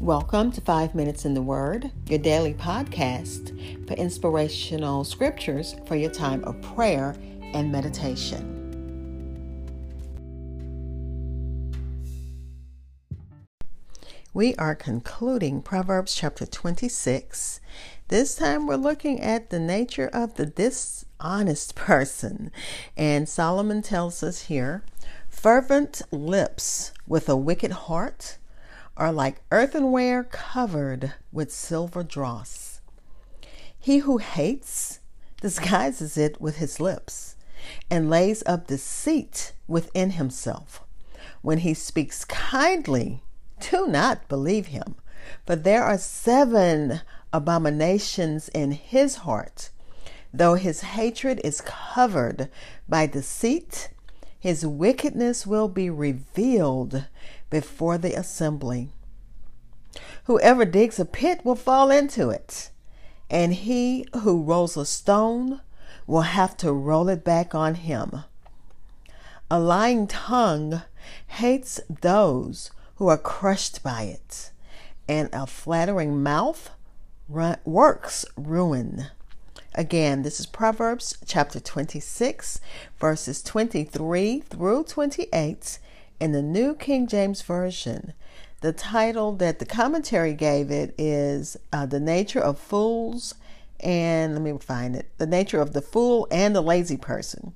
Welcome to Five Minutes in the Word, your daily podcast for inspirational scriptures for your time of prayer and meditation. We are concluding Proverbs chapter 26. This time we're looking at the nature of the dishonest person. And Solomon tells us here fervent lips with a wicked heart are like earthenware covered with silver dross. He who hates disguises it with his lips and lays up deceit within himself. When he speaks kindly, do not believe him, for there are seven abominations in his heart. Though his hatred is covered by deceit, his wickedness will be revealed before the assembly. Whoever digs a pit will fall into it, and he who rolls a stone will have to roll it back on him. A lying tongue hates those who are crushed by it, and a flattering mouth works ruin. Again, this is Proverbs chapter 26, verses 23 through 28 in the New King James Version. The title that the commentary gave it is uh, The Nature of Fools and, let me find it, The Nature of the Fool and the Lazy Person.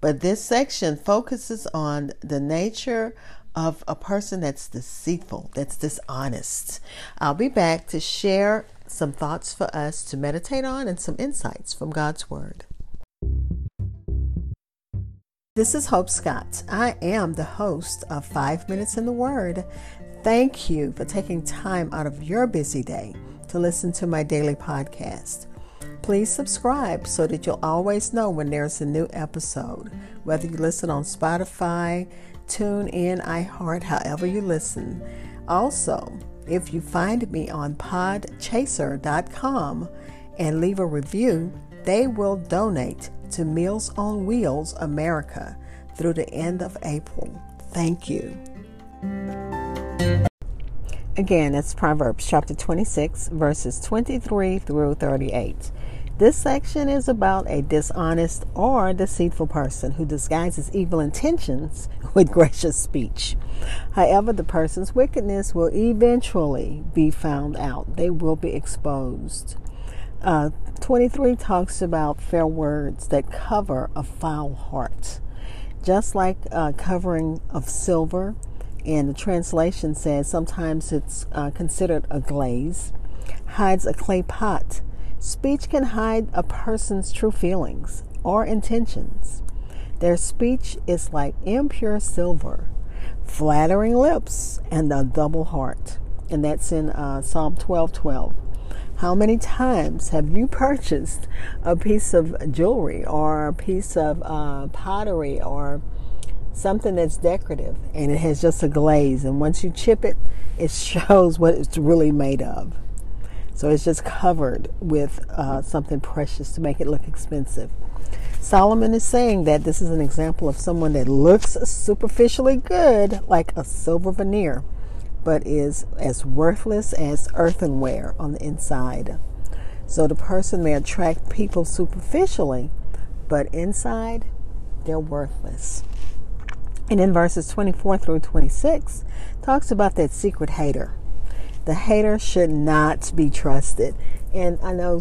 But this section focuses on the nature of a person that's deceitful, that's dishonest. I'll be back to share some thoughts for us to meditate on and some insights from God's Word. This is Hope Scott. I am the host of Five Minutes in the Word. Thank you for taking time out of your busy day to listen to my daily podcast. Please subscribe so that you'll always know when there's a new episode, whether you listen on Spotify, TuneIn, iHeart, however you listen. Also, if you find me on podchaser.com and leave a review, they will donate to Meals on Wheels America through the end of April. Thank you. Again, it's Proverbs chapter 26, verses 23 through 38. This section is about a dishonest or deceitful person who disguises evil intentions with gracious speech. However, the person's wickedness will eventually be found out, they will be exposed. Uh, 23 talks about fair words that cover a foul heart. Just like uh, covering of silver, and the translation says sometimes it's uh, considered a glaze, hides a clay pot Speech can hide a person's true feelings or intentions. Their speech is like impure silver, flattering lips, and a double heart. And that's in uh, Psalm 12 12. How many times have you purchased a piece of jewelry or a piece of uh, pottery or something that's decorative and it has just a glaze? And once you chip it, it shows what it's really made of. So it's just covered with uh, something precious to make it look expensive. Solomon is saying that this is an example of someone that looks superficially good, like a silver veneer, but is as worthless as earthenware on the inside. So the person may attract people superficially, but inside, they're worthless. And in verses 24 through 26, talks about that secret hater the hater should not be trusted. And I know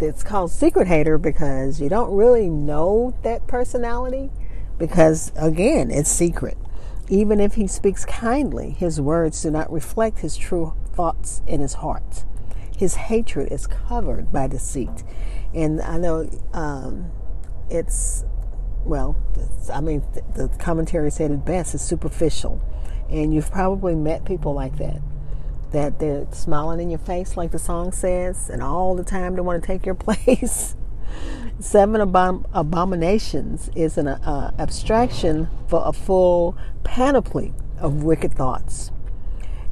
it's called secret hater because you don't really know that personality because, again, it's secret. Even if he speaks kindly, his words do not reflect his true thoughts in his heart. His hatred is covered by deceit. And I know um, it's, well, it's, I mean, the commentary said it best, it's superficial. And you've probably met people like that that they're smiling in your face, like the song says, and all the time they want to take your place. Seven abom- abominations is an uh, abstraction for a full panoply of wicked thoughts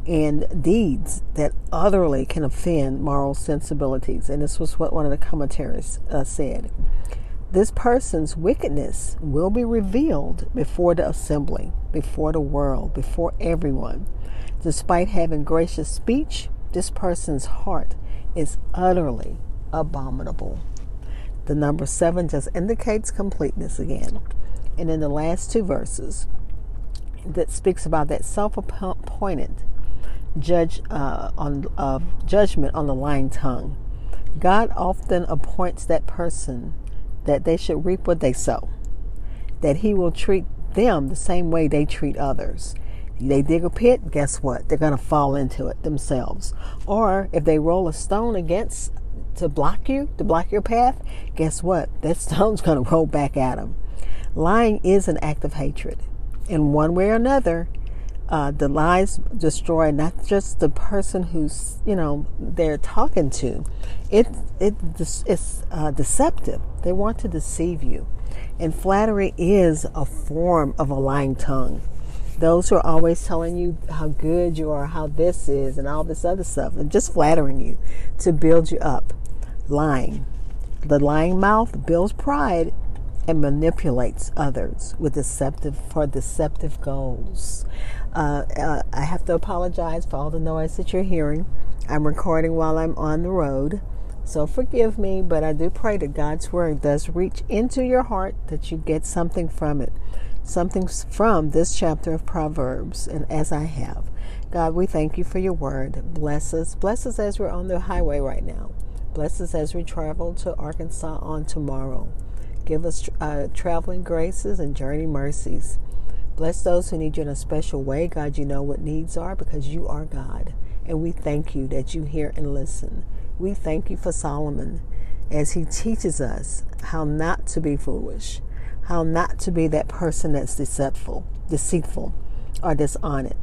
and deeds that utterly can offend moral sensibilities. And this was what one of the commentaries uh, said. This person's wickedness will be revealed before the assembly, before the world, before everyone. Despite having gracious speech, this person's heart is utterly abominable. The number seven just indicates completeness again. And in the last two verses, that speaks about that self-appointed judge uh, on uh, judgment on the lying tongue. God often appoints that person that they should reap what they sow. That He will treat them the same way they treat others. They dig a pit, guess what? They're going to fall into it themselves. Or if they roll a stone against to block you, to block your path, guess what? That stone's going to roll back at them. Lying is an act of hatred. In one way or another, uh, the lies destroy not just the person who's you know they're talking to. It it it's uh, deceptive. They want to deceive you, and flattery is a form of a lying tongue. Those who are always telling you how good you are, how this is, and all this other stuff, and just flattering you to build you up. Lying. The lying mouth builds pride and manipulates others with deceptive for deceptive goals. Uh, uh, I have to apologize for all the noise that you're hearing. I'm recording while I'm on the road, so forgive me, but I do pray that God's word does reach into your heart, that you get something from it, something from this chapter of Proverbs, and as I have. God, we thank you for your word. Bless us. Bless us as we're on the highway right now. Bless us as we travel to Arkansas on tomorrow. Give us uh, traveling graces and journey mercies. Bless those who need you in a special way. God, you know what needs are because you are God. And we thank you that you hear and listen. We thank you for Solomon as he teaches us how not to be foolish, how not to be that person that's deceitful, deceitful, or dishonest,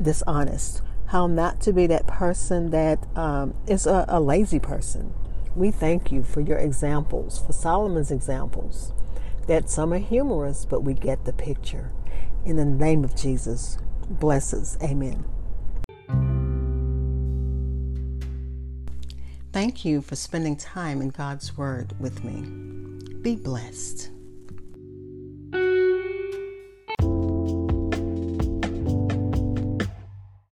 dishonest. How not to be that person that um, is a, a lazy person. We thank you for your examples, for Solomon's examples, that some are humorous, but we get the picture. In the name of Jesus, bless us. Amen. Thank you for spending time in God's Word with me. Be blessed.